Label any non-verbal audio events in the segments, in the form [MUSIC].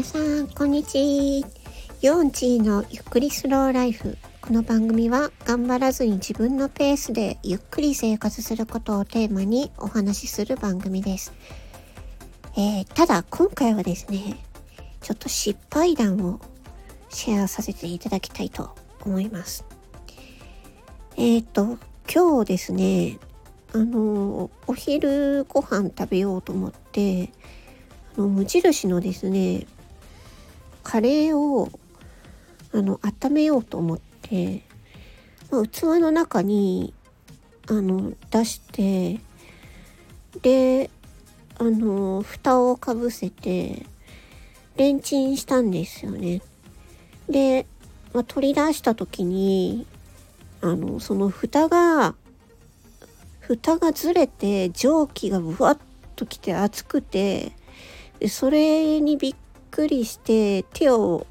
皆さん、こんにちは。ヨンチのゆっくりスローライフ。この番組は頑張らずに自分のペースでゆっくり生活することをテーマにお話しする番組です。えー、ただ今回はですね、ちょっと失敗談をシェアさせていただきたいと思います。えっ、ー、と、今日ですね、あの、お昼ご飯食べようと思って、あの無印のですね、カレーをあの温めようと思って、まあ、器の中にあの出してであの蓋をかぶせてレンチンしたんですよね。で、まあ、取り出した時にあのその蓋が蓋がずれて蒸気がぶわっときて熱くてそれにびっくりして手を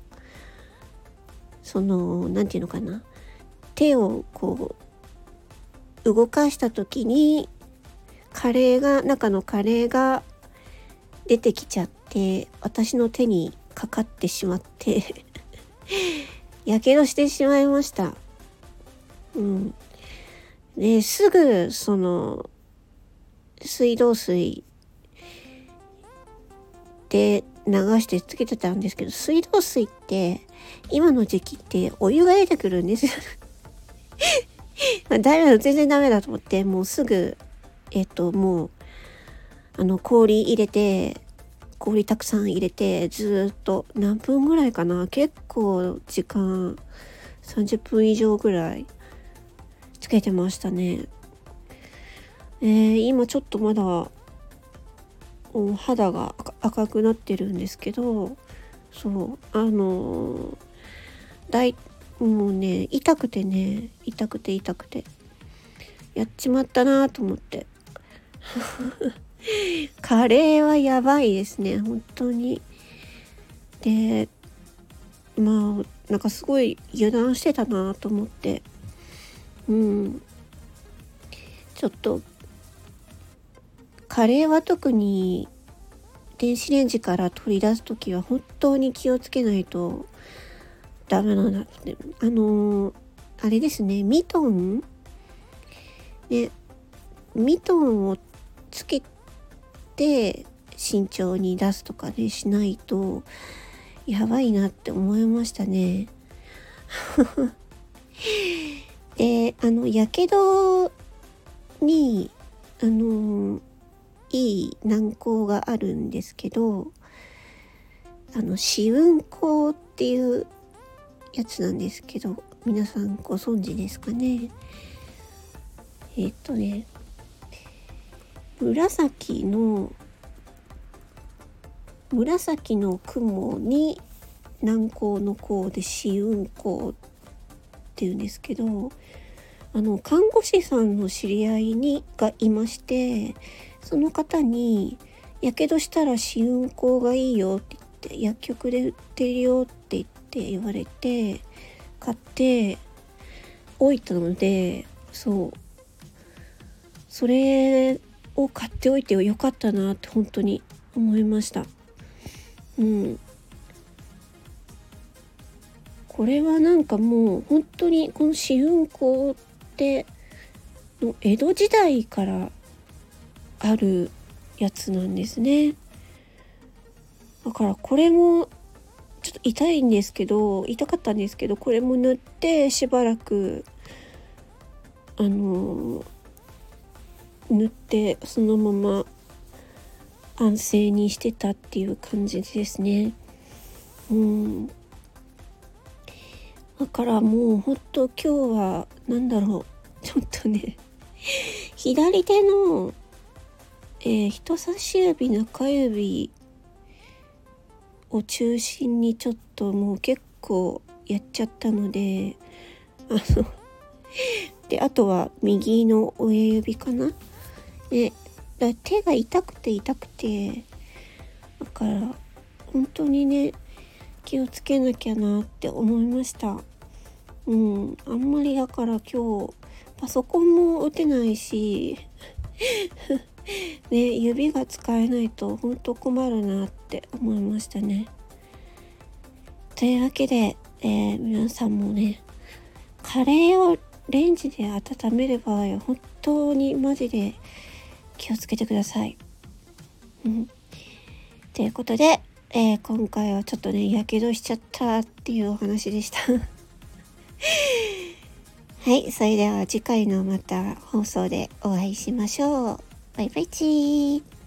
その何て言うのかな手をこう動かした時にカレーが中のカレーが出てきちゃって私の手にかかってしまって [LAUGHS] やけどしてしまいました。うん。ですぐその水道水で流してつけてたんですけど、水道水って今の時期ってお湯が出てくるんですよ。[LAUGHS] まあ、ダメだ、全然ダメだと思って、もうすぐ、えっ、と、もう、あの、氷入れて、氷たくさん入れて、ずっと何分ぐらいかな？結構時間、30分以上ぐらいつけてましたね。えー、今ちょっとまだ肌が赤くなってるんですけどそうあのだいもうね痛くてね痛くて痛くてやっちまったなと思って。[LAUGHS] カレーはやばいですね本当に。でまあなんかすごい油断してたなと思って。うん。ちょっとカレーは特に電子レンジから取り出す時は本当に気をつけないとダメなんだって。あのー、あれですね。ミトン？ね。ミトンをつけて慎重に出すとかねしないとやばいなって思いましたね。[LAUGHS] であのやけどにあのいい軟膏があるんですけどあの試運香っていうやつなんですけど皆さんご存知ですかね？えっ、とね紫の紫の雲に南光の光で試運光っていうんですけどあの看護師さんの知り合いにがいましてその方に「やけどしたら試運行がいいよ」って言って薬局で売ってるよって言って言われて買って置いたのでそう。それを買っておいてよかったなって本当に思いました。うん。これはなんかもう本当にこの試運行っての江戸時代からあるやつなんですね。だからこれもちょっと痛いんですけど痛かったんですけどこれも塗ってしばらくあの塗ってそのまま安静にしてたっていう感じですね。うん。だからもうほんと今日は何だろう。ちょっとね左手のえー、人差し指中指を中心にちょっともう結構やっちゃったのであのであとは右の親指かな？でだ手が痛くて痛くてだから本当にね気をつけなきゃなって思いました。うんあんまりだから今日パソコンも打てないし [LAUGHS] ね指が使えないとほんと困るなって思いましたねというわけで、えー、皆さんもね、カレーをレンジで温める場合は本当にマジで気をつけてください。うん。ということで、えー、今回はちょっとね、やけどしちゃったっていうお話でした。はい、それでは次回のまた放送でお会いしましょう。バイバイチー。